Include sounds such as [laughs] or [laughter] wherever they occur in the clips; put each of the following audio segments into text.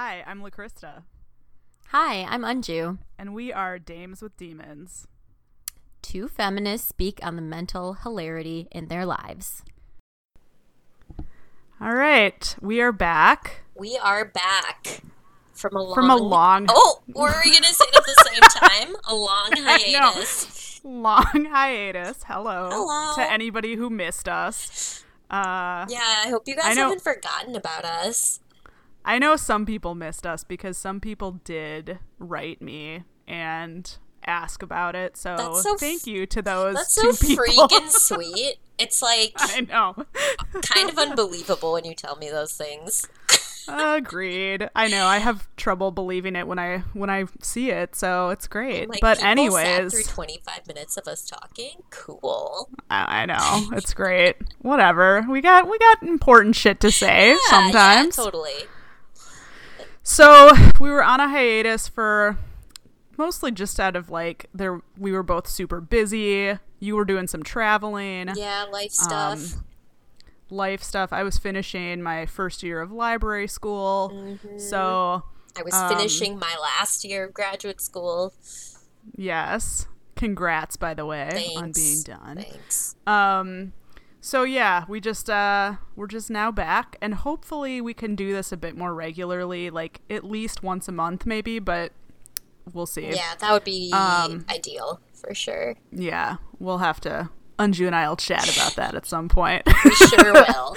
Hi, I'm LaCrista, Hi, I'm Unju. and we are Dames with Demons. Two feminists speak on the mental hilarity in their lives. All right, we are back We are back from a long from a long, Oh, were we gonna say it at the same [laughs] time? A long hiatus. long hiatus. Hello, Hello. to anybody who missed us. Uh, Yeah, I hope you guys haven't forgotten about us. I know some people missed us because some people did write me and ask about it. So, so thank you to those That's two so [laughs] people. freaking sweet. It's like [laughs] I know. kind of [laughs] unbelievable when you tell me those things. Agreed. I know. I have trouble believing it when I when I see it, so it's great. Like, but anyways, through 25 minutes of us talking. Cool. I, I know it's great. Whatever. We got we got important shit to say Yeah, sometimes. yeah, totally. So we were on a hiatus for mostly just out of like there we were both super busy. You were doing some traveling, Yeah, life stuff. Um, life stuff. I was finishing my first year of library school, Mm-hmm. so I was um, finishing my last year of graduate school. yes. Congrats, by the way, on being done. Thanks. Um so yeah, we just uh we're just now back and hopefully we can do this a bit more regularly, like at least once a month maybe, but we'll see. Yeah, that would be Um, ideal for sure. Yeah, we'll have to Unju and I'll chat about that at some point. [laughs] We sure will.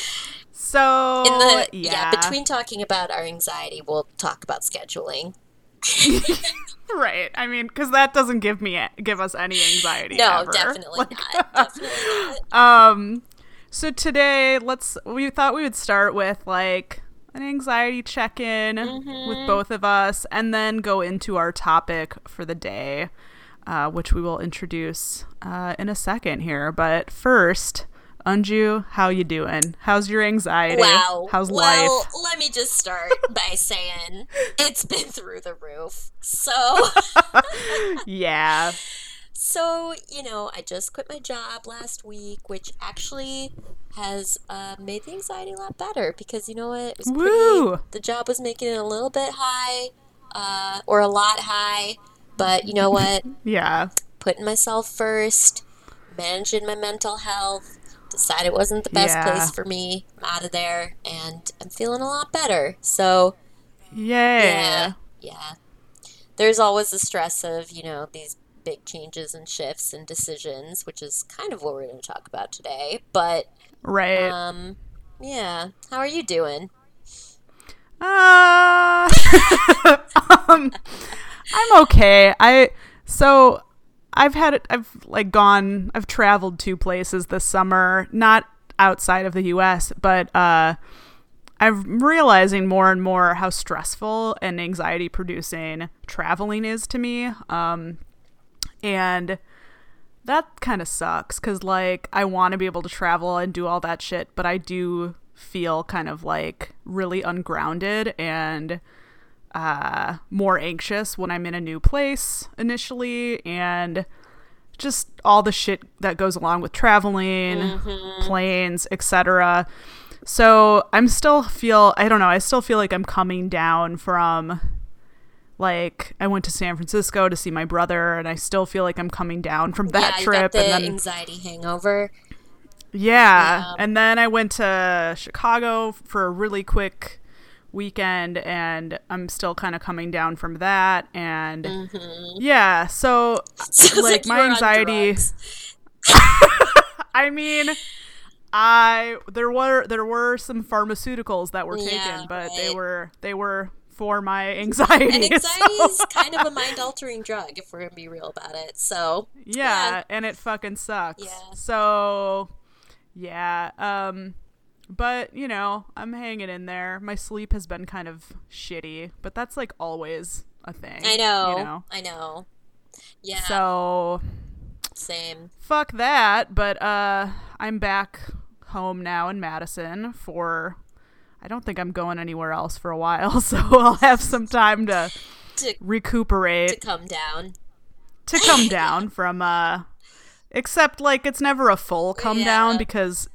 [laughs] so In the yeah, yeah. between talking about our anxiety, we'll talk about scheduling. [laughs] right. I mean, because that doesn't give me give us any anxiety. No, ever. definitely Like, not. [laughs] Definitely not. Um, so today, let's. We thought we would start with like an anxiety check in Mm-hmm. with both of us, and then go into our topic for the day, uh, which we will introduce uh, in a second here. But first, Unju, how you doing? How's your anxiety? Wow. How's well, life? Well, let me just start [laughs] by saying it's been through the roof. So, [laughs] Yeah. so you know, I just quit my job last week, which actually has uh, made the anxiety a lot better because you know what? It was Woo. pretty. The job was making it a little bit high, uh, or a lot high. But you know what? [laughs] Yeah. putting myself first, managing my mental health, decided it wasn't the best Yeah. place for me. I'm out of there and I'm feeling a lot better. So, Yay. yeah, yeah. There's always the stress of, you know, these big changes and shifts and decisions, which is kind of what we're going to talk about today. But, Right. um, yeah. How are you doing? Uh, [laughs] um, I'm okay. I so I've had it. I've like gone I've traveled two places this summer, not outside of the US, but uh I'm realizing more and more how stressful and anxiety producing traveling is to me. Um and that kind of sucks cuz like I want to be able to travel and do all that shit, but I do feel kind of like really ungrounded and uh more anxious when I'm in a new place initially and just all the shit that goes along with traveling, planes, etc. So I'm still feel I don't know, I still feel like I'm coming down from like I went to San Francisco to see my brother and I still feel like I'm coming down from that yeah, trip and then anxiety hangover. yeah. Yeah. And then I went to Chicago for a really quick weekend and I'm still kind of coming down from that and yeah, so [laughs] Sounds like, my anxiety. [laughs] I mean I there were there were some pharmaceuticals that were taken, Yeah, but they were they were for my anxiety. And [laughs] so- anxiety is kind of a mind altering drug, if we're gonna be real about it. So yeah, and it fucking sucks. Yeah. So yeah, um but you know, I'm hanging in there. My sleep has been kind of shitty, but that's like always a thing. I know, You know. I know. Yeah, So same. fuck that, but uh I'm back home now in Madison for I don't think I'm going anywhere else for a while, [laughs] so I'll have some time to To, recuperate. to come down. to come [laughs] down from uh except like it's never a full come Yeah. down because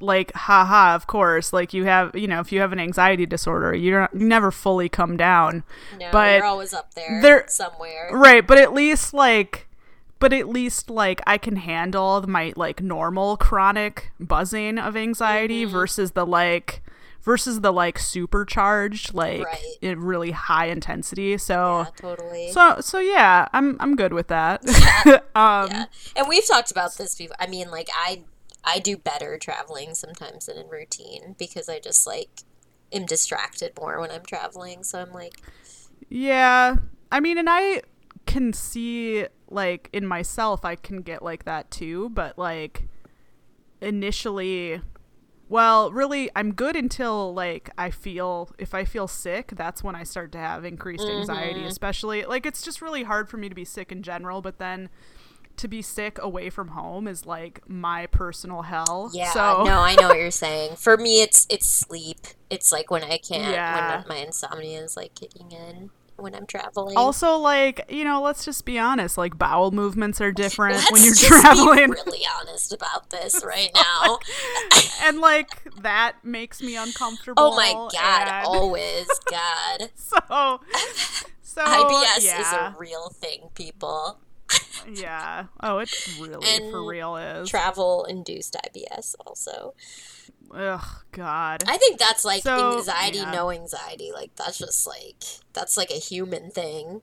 like haha of course like you have you know if you have an anxiety disorder you're you never fully come down No, but you're always up there, there- somewhere. right but at least like but at least like i can handle my like normal chronic buzzing of anxiety Mm-hmm. versus the like versus the like supercharged like Right. in really high intensity so Yeah, totally. so so yeah i'm i'm good with that [laughs] um yeah. And we've talked about this before. I mean, like I I do better traveling sometimes than in routine because I just like am distracted more when I'm traveling. So I'm like, Yeah. I mean, and I can see, like, in myself, I can get like that too, but, like, initially, well, really, I'm good until, like, I feel, if I feel sick, that's when I start to have increased anxiety, mm-hmm. especially, like, it's just really hard for me to be sick in general, but then to be sick away from home is, like, my personal hell. yeah, So, no, I know what you're saying. For me, it's it's sleep. It's like when I can't, Yeah. when my insomnia is like kicking in when I'm traveling. Also, like, you know, let's just be honest, like, bowel movements are different Let's when you're traveling. Be really honest about this [laughs] right now. [laughs] and like that makes me uncomfortable. oh my god, and always [laughs] god. So, so IBS is a real thing, people. Yeah. Oh, it's really And for real is. Travel induced IBS also. Ugh, God. I think that's like So, anxiety, yeah. no anxiety. Like that's just like that's like a human thing.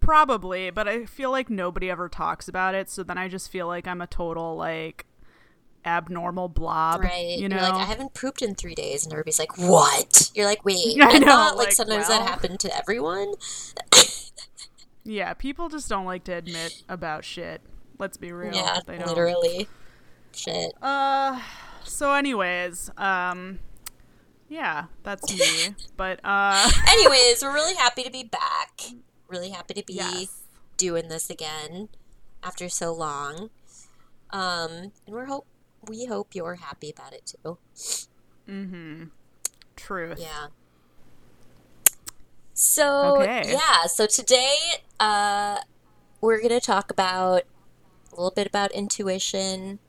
Probably, but I feel like nobody ever talks about it. So then I just feel like I'm a total like abnormal blob. Right. You know. You're like, I haven't pooped in three days and everybody's like, What? You're like, wait, [laughs] I I, know, thought like, like, sometimes well. that happened to everyone. Yeah, people just don't like to admit about shit. Let's be real. yeah, they don't. literally. Shit. Uh so anyways, um yeah, that's me. [laughs] but uh [laughs] Anyways, we're really happy to be back. Really happy to be yes. doing this again after so long. Um, and we're hope we hope you're happy about it too. Mm-hmm. Truth. Yeah. So Okay. yeah, so today uh, we're gonna talk about a little bit about intuition,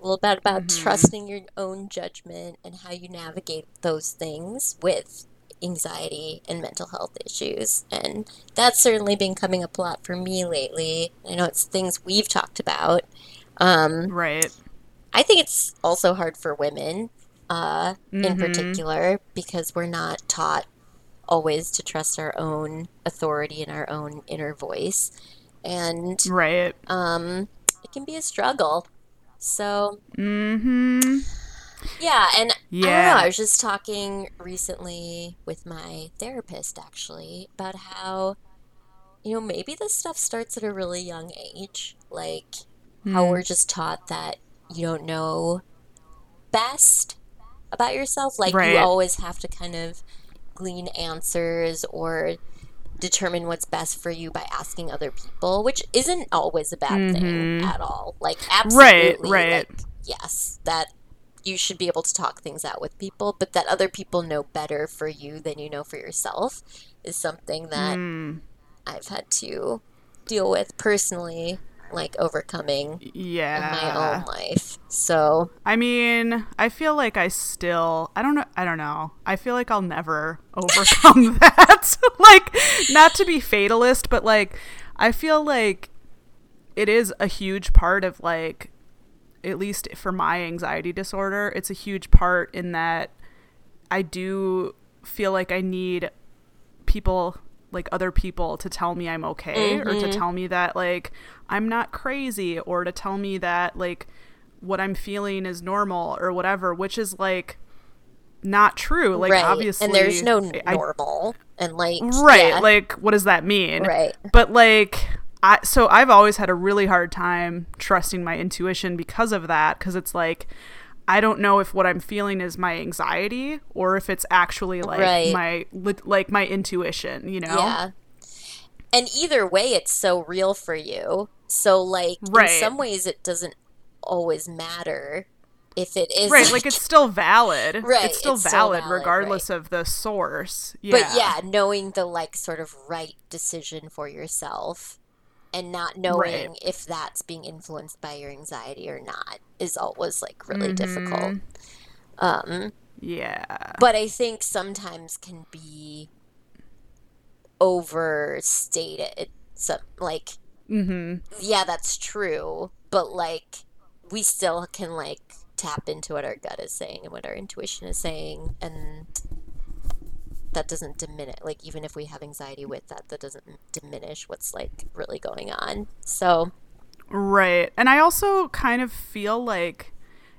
a little bit about trusting your own judgment and how you navigate those things with anxiety and mental health issues. And that's certainly been coming up a lot for me lately. I know it's things we've talked about. Um, Right. I think it's also hard for women, uh, in particular, because we're not taught always to trust our own authority and our own inner voice, and Right. um, it can be a struggle. So Mm-hmm. yeah, and I don't Yeah. know. I was just talking recently with my therapist actually about how you know maybe this stuff starts at a really young age, like Hmm. how we're just taught that you don't know best about yourself. Like Right. you always have to kind of glean answers or determine what's best for you by asking other people, which isn't always a bad thing at all. Like absolutely, Mm-hmm. right. like, yes, that you should be able to talk things out with people, but that other people know better for you than you know for yourself is something that Mm. I've had to deal with personally, like overcoming in Yeah. my own life. So I mean, I feel like I still I don't know I don't know. I feel like I'll never [laughs] overcome [laughs] that. [laughs] like not to be fatalist, but like I feel like it is a huge part of like at least for my anxiety disorder, it's a huge part in that I do feel like I need people like other people to tell me I'm okay or to mm-hmm. tell me that like I'm not crazy or to tell me that like what I'm feeling is normal or whatever, which is like not true. Like right, obviously and there's no I- normal, and like right yeah, like what does that mean Right. but like i so i've always had a really hard time trusting my intuition because of that because it's like i don't know if what i'm feeling is my anxiety or if it's actually like Right. my like my intuition you know yeah. And either way, it's so real for you. So like Right. in some ways, it doesn't always matter if it is right like it's still valid Right, it's still it's still valid, valid, regardless of the source yeah But yeah, knowing the like sort of right decision for yourself and not knowing Right. if that's being influenced by your anxiety or not is always like really Mm-hmm. difficult. Um, Yeah. but I think sometimes can be overstated. Some like, Mm-hmm. yeah, that's true, but like, we still can like tap into what our gut is saying and what our intuition is saying, and that doesn't diminish. Like, even if we have anxiety with that, that doesn't diminish what's like really going on. So, Right. And I also kind of feel like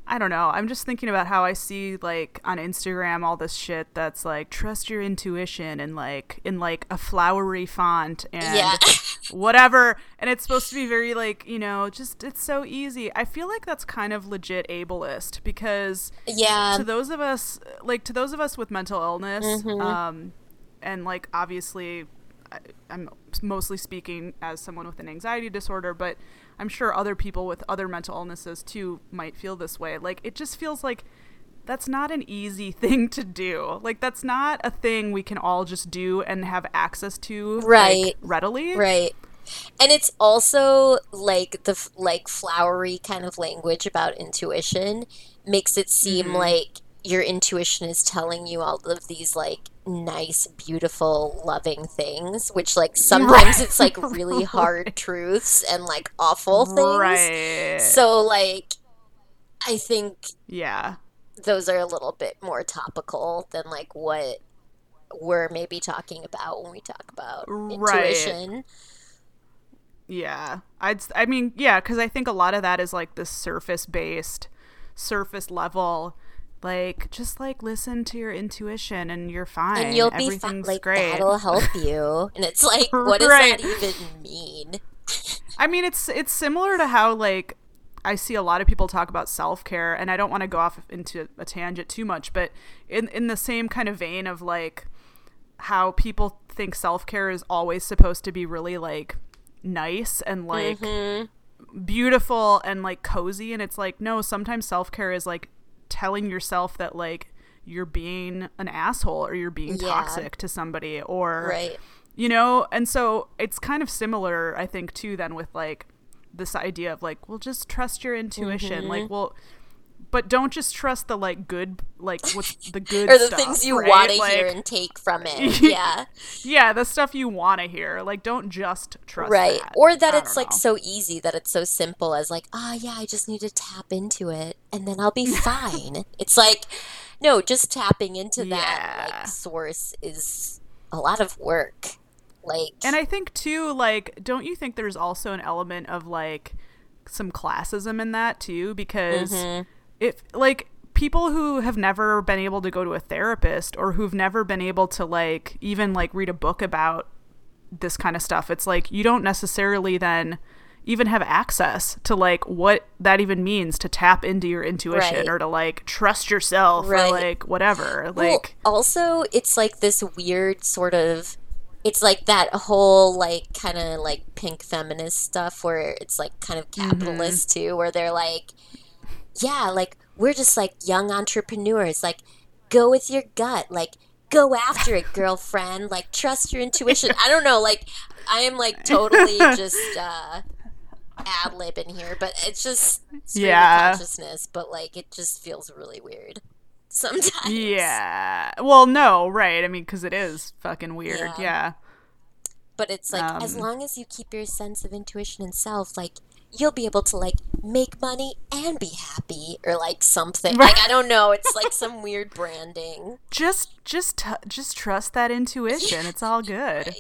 I don't know. I'm just thinking about how I see like on Instagram all this shit that's like trust your intuition and like in like a flowery font and yeah, [laughs] whatever and it's supposed to be very like, you know, just it's so easy. I feel like that's kind of legit ableist because yeah, to those of us like to those of us with mental illness Mm-hmm. um and like obviously I, i'm mostly speaking as someone with an anxiety disorder but i'm sure other people with other mental illnesses too might feel this way like it just feels like that's not an easy [laughs] thing to do like that's not a thing we can all just do and have access to like, Right. readily right. And it's also like the like flowery kind of language about intuition makes it seem Mm-hmm. like your intuition is telling you all of these like nice, beautiful, loving things, which like [laughs] sometimes it's like really hard [laughs] truths and like awful things. right So like I think yeah those are a little bit more topical than like what we're maybe talking about when we talk about Right. intuition. Yeah, I'd. I mean, yeah, because I think a lot of that is like the surface based, surface level. Like, just like listen to your intuition and you're fine. and you'll be fine. Like great. that'll help you. [laughs] And it's like, what does Right. that even mean? [laughs] I mean, it's it's similar to how like I see a lot of people talk about self care, and I don't want to go off into a tangent too much, but in in the same kind of vein of like how people think self care is always supposed to be really like nice and like Mm-hmm. beautiful and like cozy, and it's like no, sometimes self care is like telling yourself that like you're being an asshole or you're being Yeah. toxic to somebody or Right. you know and so it's kind of similar i think too then with like this idea of like well just trust your intuition Mm-hmm. like well but don't just trust the like good like what's the [laughs] good Or the stuff, things you right? want to Like, hear and take from it. [laughs] Yeah. yeah the stuff you want to hear like don't just trust right. that. Or that I it's like know. so easy that it's so simple as like, ah, yeah, I just need to tap into it and then I'll be [laughs] fine. it's like, no, just tapping into that Yeah. like source is a lot of work. Like, And I think too, like, don't you think there's also an element of like some classism in that too? Because Mm-hmm. If like people who have never been able to go to a therapist or who've never been able to like even like read a book about this kind of stuff, it's like you don't necessarily then even have access to like what that even means to tap into your intuition Right. or to like trust yourself Right. or like whatever. Well, Like also, it's like this weird sort of. It's like that whole like kind of like pink feminist stuff where it's like kind of capitalist mm-hmm. too, where they're like, yeah, like we're just like young entrepreneurs, like go with your gut, like go after it, girlfriend, like trust your intuition. I don't know, like I am like totally [laughs] just uh ad lib in here, but it's just Yeah. consciousness, but like it just feels really weird sometimes. yeah. Well, no, right. I mean, cuz it is fucking weird. Yeah. yeah. But it's like as Um, long as you keep your sense of intuition and self, like you'll be able to like make money and be happy or like something. Like I don't know, it's like some [laughs] weird branding. just just t- just trust that intuition it's all [laughs] good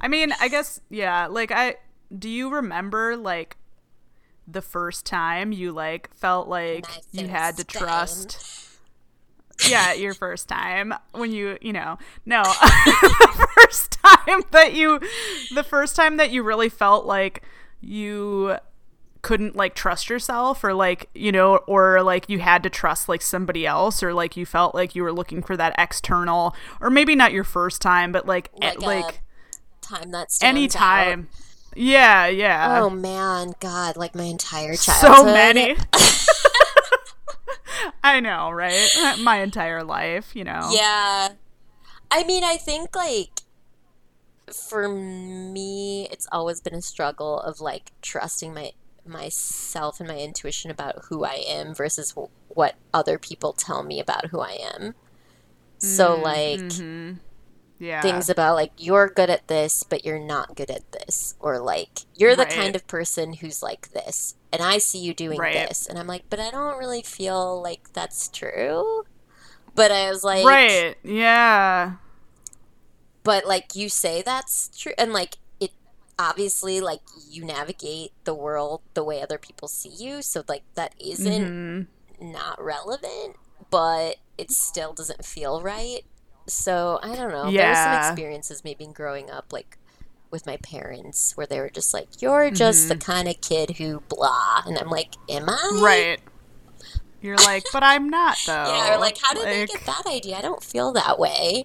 i mean i guess yeah like i do you remember like the first time you like felt like you had to time. trust yeah your [laughs] first time when you you know no the first time that you the first time that you really felt like you couldn't like trust yourself or like you know or like you had to trust like somebody else or like you felt like you were looking for that external or maybe not your first time but like Like, like, time that any time. Yeah yeah. Oh man, God, like my entire childhood, so many. [laughs] I know right? My entire life you know. Yeah. I mean, I think like for me, it's always been a struggle of like trusting my myself and my intuition about who I am versus wh- what other people tell me about who I am. So like Mm-hmm. Yeah. things about like you're good at this but you're not good at this or like you're the Right. kind of person who's like this and I see you doing Right. this and I'm like but I don't really feel like that's true. But I was like right. Yeah. but like you say that's true and like obviously like you navigate the world the way other people see you so like that isn't Mhm. not relevant but it still doesn't feel right. So i don't know. There were some experiences maybe growing up like with my parents where they were just like you're just the kind of kid who blah and i'm like am i? Right. You're like, but I'm not [laughs] though. yeah or like how did they get that idea? I don't feel that way.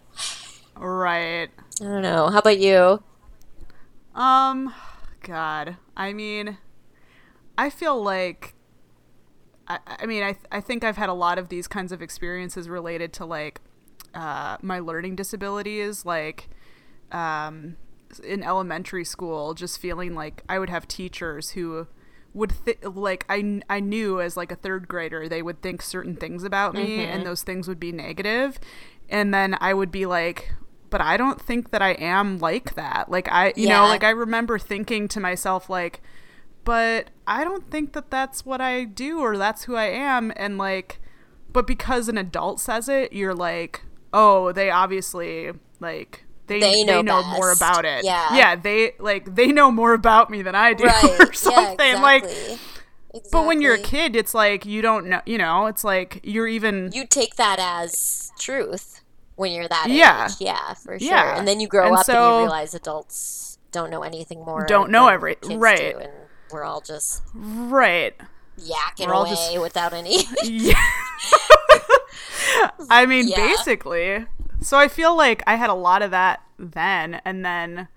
Right. i don't know. How about you Um, God. I mean, I feel like. I, I mean, I, I think I've had a lot of these kinds of experiences related to like uh, my learning disabilities, like um, in elementary school, just feeling like I would have teachers who would th- like I, I knew as like a third grader they would think certain things about me and those things would be negative and then I would be like but I don't think that I am like that. Like I you know like I remember thinking to myself like but I don't think that that's what I do or that's who I am. And like but because an adult says it you're like oh they obviously like they, They they know know, more about it. Yeah. yeah they like they know more about me than I do right. [laughs] or something. Yeah, like exactly. but when you're a kid it's like you don't know you know it's like you're even you take that as truth when you're that Yeah. age. Yeah, for sure. Yeah. And then you grow And up and you realize adults don't know anything more. Don't know everything. right. do, and we're all just right yakking We're all away just- without any. [laughs] Yeah. [laughs] [laughs] I mean, Yeah. basically. So I feel like I had a lot of that then. And then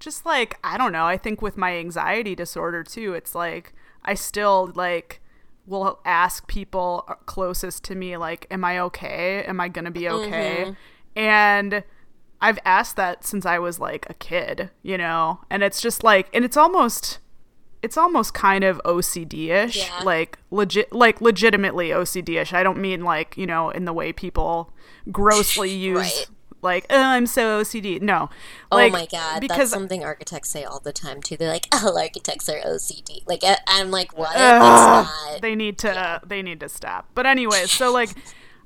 just like, I don't know, I think with my anxiety disorder too, it's like I still like will ask people uh, closest to me, like, am I okay? Am I to be okay? Mm-hmm. And I've asked that since I was like a kid, you know? And it's just like, and it's almost it's almost kind of OCD-ish, Yeah. like legit, like legitimately OCD-ish. I don't mean like you know in the way people [laughs] grossly use Right. Like oh, I'm so OCD. No, oh my god, that's because something architects say all the time too. They're like, "All [laughs] architects are OCD." Like, I- I'm like, what? It's not. they need to they need to stop. But anyways, so [laughs] like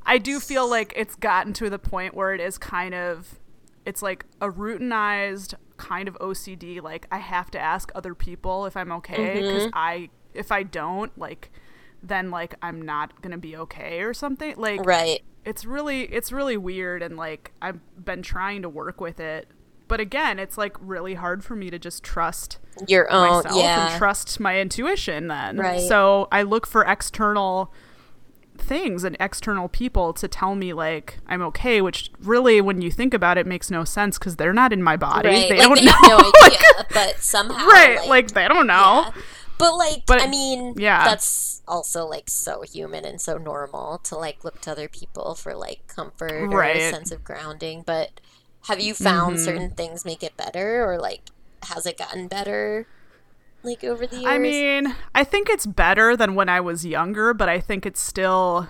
I do feel like it's gotten to the point where it is kind of it's like a routinized kind of OCD like I have to ask other people if I'm okay Mm-hmm. cuz I if I don't like then like I'm not going to be okay or something. Like Right. It's really it's really weird and like I've been trying to work with it. But again, it's like really hard for me to just trust Your own. myself yeah. and trust my intuition then. Right. So I look for external things and external people to tell me like I'm okay, which really when you think about it makes no sense cuz they're not in my body. right. They like, don't they know. have no like, [laughs] but somehow. right, like, they don't know. Yeah. But like, But- I mean, yeah. that's also like so human and so normal to like look to other people for like comfort or a sense of grounding. But have you found Mm-hmm. certain things make it better, or like has it gotten better, like over the years? I mean, I think it's better than when I was younger, but I think it still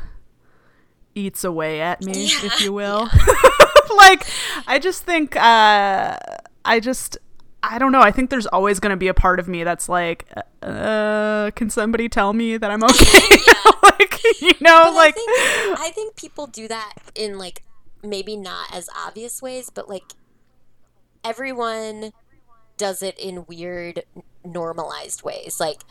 eats away at me, Yeah, if you [laughs] will. [laughs] like, I just think, uh, I just, I don't know. I think there's always going to be a part of me that's like, uh, can somebody tell me that I'm okay? [laughs] like, you know, But like, I think, I think people do that in like maybe not as obvious ways, but like everyone does it in weird normalized ways. Like,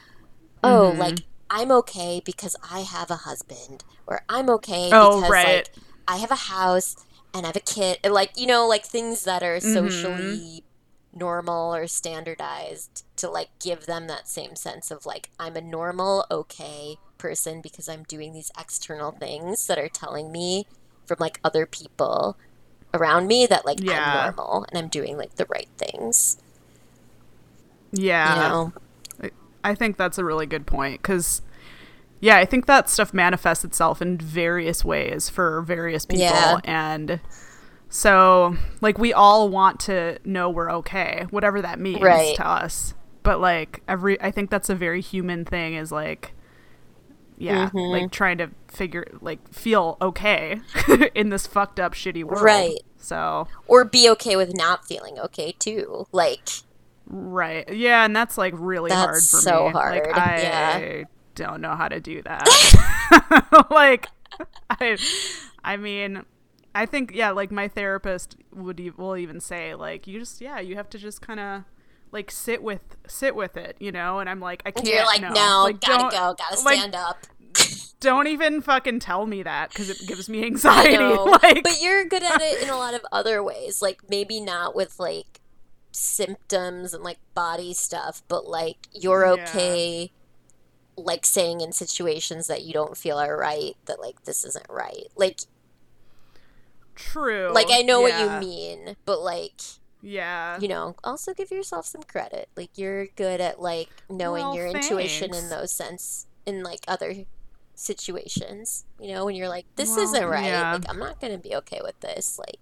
oh, Mm-hmm. like I'm okay because I have a husband, or I'm okay Oh, because right. like I have a house and I have a kid. and, Like you know, like things that are Mm-hmm. Normal or standardized to like give them that same sense of like I'm a normal, okay person because I'm doing these external things that are telling me from like other people around me that like Yeah. I'm normal and I'm doing like the right things. yeah. You know? I think that's a really good point because, yeah, I think that stuff manifests itself in various ways for various people, Yeah. and So, like, we all want to know we're okay, whatever that means Right. to us. But, like, every, I think that's a very human thing is like, yeah, Mm-hmm. like trying to figure, like, feel okay [laughs] in this fucked up, shitty world. Right. So, Or be okay with not feeling okay too. Like, right. Yeah. And that's, like, really hard That's for so me. hard, Like, I yeah. don't know how to do that. [laughs] [laughs] like, I, I mean, I think yeah, like my therapist would e- will even say like you just yeah, you have to just kind of like sit with sit with it, you know. And I'm like I can't. you're like, no, Like, gotta go, gotta like, stand up. [laughs] Don't even fucking tell me that because it gives me anxiety. [laughs] like, but you're good at it in a lot of other ways. Like maybe not with like symptoms and like body stuff, but like you're Yeah. okay like saying in situations that you don't feel are right that like this isn't right. Like true. like I know what you mean, but like Yeah. you know, also give yourself some credit. Like you're good at like knowing Well, your intuition in those sense in like other situations. You know, when you're like, this Well, isn't right. yeah. Like I'm not gonna be okay with this. Like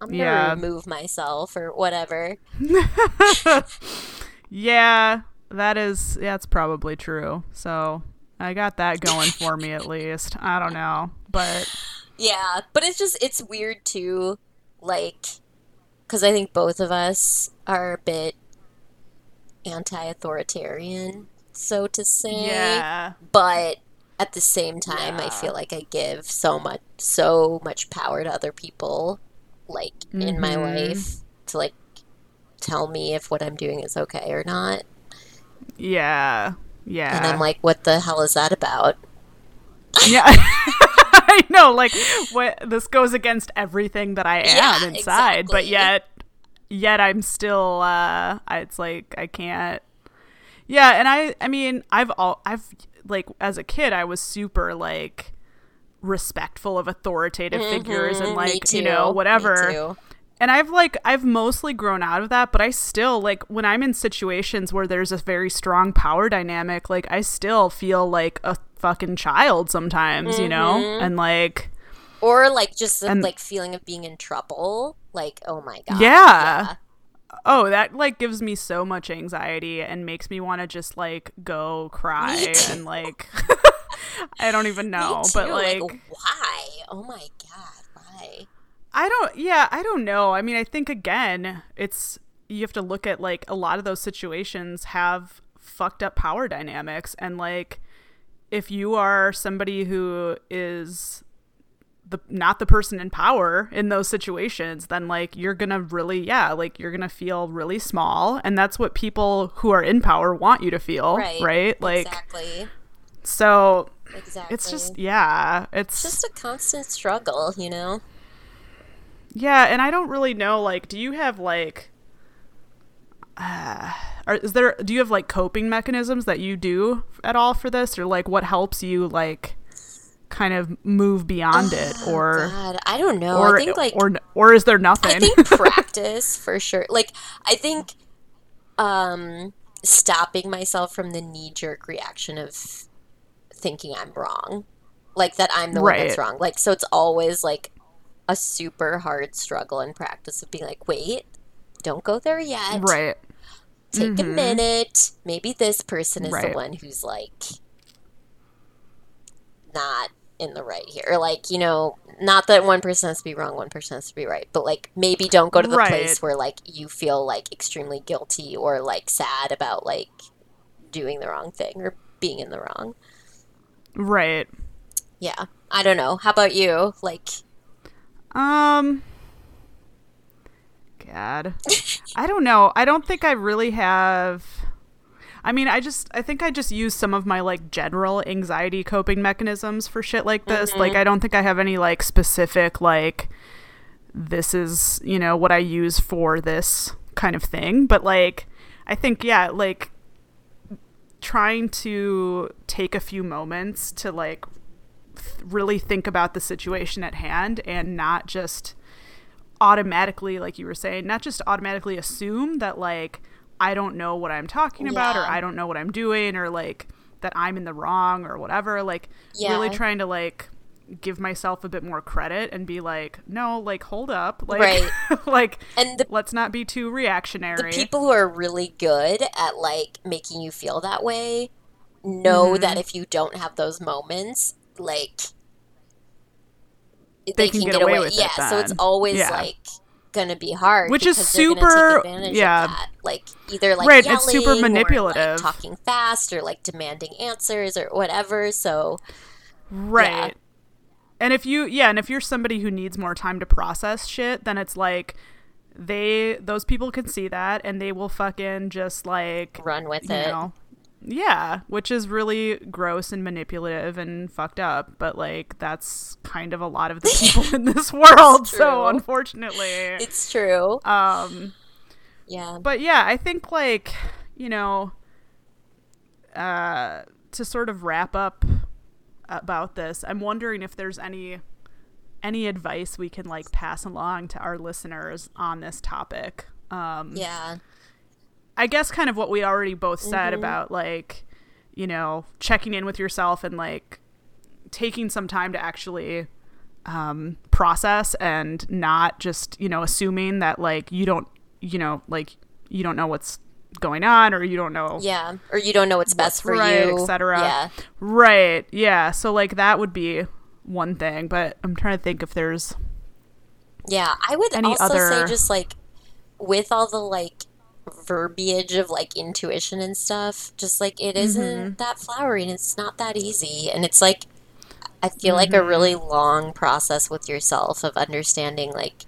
I'm gonna Yeah. remove myself or whatever. [laughs] yeah, that is that's probably true. So I got that going for me at least. I don't know, but Yeah, but it's just it's weird too, like, because I think both of us are a bit anti-authoritarian, so to say. yeah, but at the same time i feel like i give so much so much power to other people like in my Mhm. life to like tell me if what i'm doing is okay or not yeah, yeah. and i'm like what the hell is that about Yeah. [laughs] [laughs] I know, like what this goes against everything that I am Yeah, inside, but yet yet I'm still uh it's like I can't Yeah, and I I mean, I've all I've like as a kid I was super like respectful of authoritative figures and Mhm, like, you know, whatever. And I've like I've mostly grown out of that, but I still like when I'm in situations where there's a very strong power dynamic, like I still feel like a fucking child sometimes, you know? Mm-hmm. And like or like just the And- like feeling of being in trouble like oh my god Yeah. oh, that like gives me so much anxiety and makes me want to just like go cry and like [laughs] I don't even know, but too, like why oh my god why I don't yeah, I don't know. I mean, I think again, it's you have to look at like a lot of those situations have fucked up power dynamics. And like if you are somebody who is the not the person in power in those situations then like you're going to really yeah, like you're going to feel really small. And that's what people who are in power want you to feel, right. right? Like exactly. so exactly it's just yeah, it's it's just a constant struggle you know Yeah, and I don't really know. Like, do you have like, uh, are, is there? Do you have like coping mechanisms that you do at all for this, or like what helps you like kind of move beyond it, or Oh, God, I don't know. or I think like or or is there nothing? I think [laughs] practice for sure. Like I think um stopping myself from the knee jerk reaction of thinking I'm wrong. Like that I'm the one that's wrong. Like so it's always like a super hard struggle and practice of being like, wait, don't go there yet. right. Take a mm-hmm. minute. Maybe this person is Right. the one who's like not in the right here. Or like, you know, not that one person has to be wrong, one person has to be right, but like maybe don't go to the Right. place where like you feel like extremely guilty or like sad about like doing the wrong thing or being in the wrong. Right. Yeah. I don't know. How about you? Like Um. God, [laughs] I don't know. I don't think I really have. I mean, I just I think I just use some of my like general anxiety coping mechanisms for shit like this. Like I don't think I have any like specific like this is, you know, what I use for this kind of thing, but like I think yeah, like trying to take a few moments to like really think about the situation at hand and not just automatically like you were saying not just automatically assume that like i don't know what i'm talking about or i don't know what i'm doing or like that i'm in the wrong or whatever like really trying to like give myself a bit more credit and be like, no, like hold up, like Right. [laughs] like And the let's not be too reactionary. the people who are really good at like making you feel that way know Mm-hmm. that if you don't have those moments, like They can get away with it yeah, so it's always Yeah. like gonna be hard, Which is because they're gonna super- yeah. Of that. Like either like Right, it's super yelling or, like, manipulative. talking fast, or like demanding answers or whatever. So Right. And if you yeah, and if you're somebody who needs more time to process shit, then it's like they those people can see that and they will fucking just like run with you it. know. Yeah, which is really gross and manipulative and fucked up, but like that's kind of a lot of the [laughs] people in this world. So unfortunately, It's true. um yeah. but yeah, I think like, you know, uh to sort of wrap up about this, I'm wondering if there's any any advice we can like pass along to our listeners on this topic. Um Yeah. I guess kind of what we already both said Mm-hmm. about like, you know, checking in with yourself and like taking some time to actually um, process and not just, you know, assuming that like you don't, you know, like you don't know what's going on or you don't know. Yeah. Or you don't know what's best for right, you. et cetera. Yeah. Right. Yeah. So like that would be one thing, but I'm trying to think if there's Yeah, I would Any also other- say just like with all the like verbiage of like intuition and stuff, just like it Mm-hmm. isn't that flowery and it's not that easy. And it's like I feel like a Mm-hmm. really long process with yourself of understanding like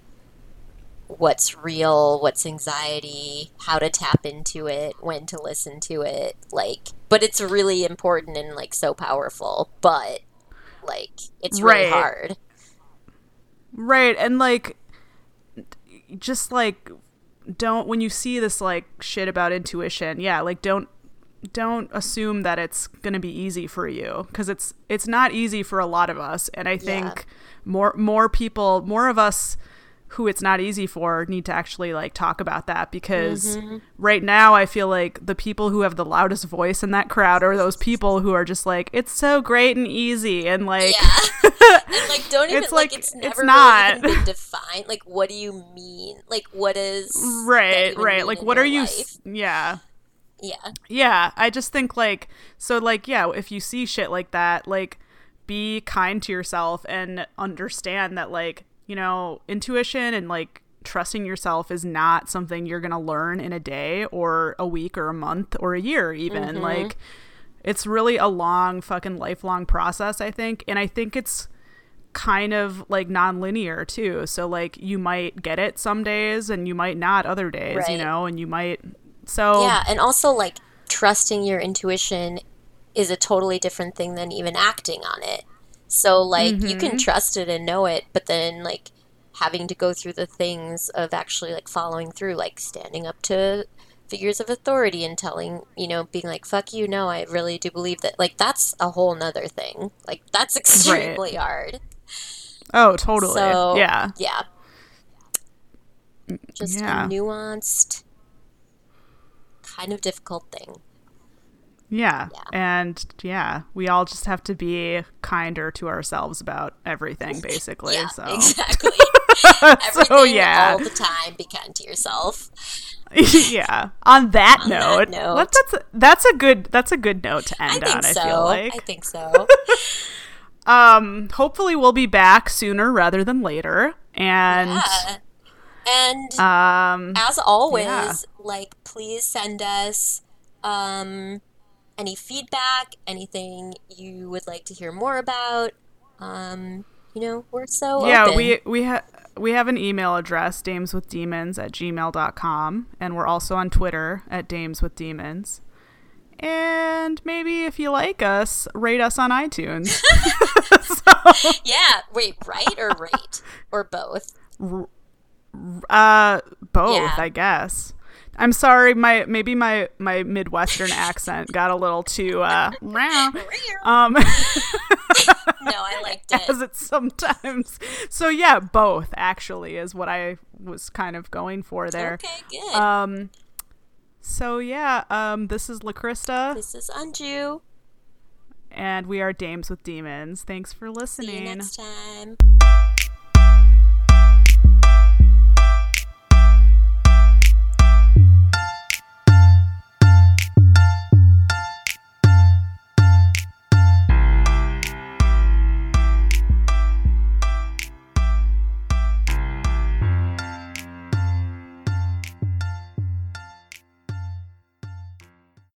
what's real, what's anxiety, how to tap into it, when to listen to it, like but it's really important and like so powerful, but like it's really Right. hard. Right, and like just like don't when you see this like shit about intuition, yeah, like don't don't assume that it's going to be easy for you cuz it's it's not easy for a lot of us and I think more more people, more of us who it's not easy for need to actually like talk about that because Mm-hmm. right now I feel like the people who have the loudest voice in that crowd are those people who are just like it's so great and easy and like Yeah. [laughs] and like don't even It's like, like, it's it's never not. really [laughs] Like what do you mean? Like what is right right like what are you life? yeah Yeah. yeah i just think like so like yeah if you see shit like that like be kind to yourself and understand that like you know intuition and like trusting yourself is not something you're gonna learn in a day or a week or a month or a year even Mm-hmm. like it's really a long fucking lifelong process i think and i think it's kind of like non-linear too so like you might get it some days and you might not other days you know and you might so Yeah, and also like trusting your intuition is a totally different thing than even acting on it. So like you Mm-hmm. can trust it and know it, but then like having to go through the things of actually like following through, like standing up to figures of authority and telling, you know, being like, fuck you, no, I really do believe that. Like, that's a whole nother thing. Like, that's [laughs] extremely hard. Oh totally So, yeah Yeah. Just Yeah. a nuanced, kind of difficult thing. Yeah. Yeah. And yeah, we all just have to be kinder to ourselves about everything, [laughs] basically. Yeah, so, exactly. [laughs] Everything yeah. all the time. Be kind to yourself. [laughs] yeah. On that On that note, note. that's a, that's a good that's a good note to I end think on. so. I feel like. I think so. Um, hopefully, we'll be back sooner rather than later. And Yeah. And um, as always, yeah. like please send us um any feedback, anything you would like to hear more about. Um, you know, we're so yeah, open. we we have. We have an email address, dameswithdemons at gmail.com, and we're also on Twitter at dameswithdemons. And maybe if you like us, rate us on iTunes. [laughs] [laughs] Yeah, wait, right or rate or both? Uh, both, Yeah. I guess. I'm sorry, my maybe my my Midwestern [laughs] accent got a little too uh, um, No, I liked it. as it sometimes. So yeah, both actually is what I was kind of going for there. Okay, good. Um, so yeah, um, this is LaCrista, this is Unju. and we are Dames with Demons. Thanks for listening. See you next time.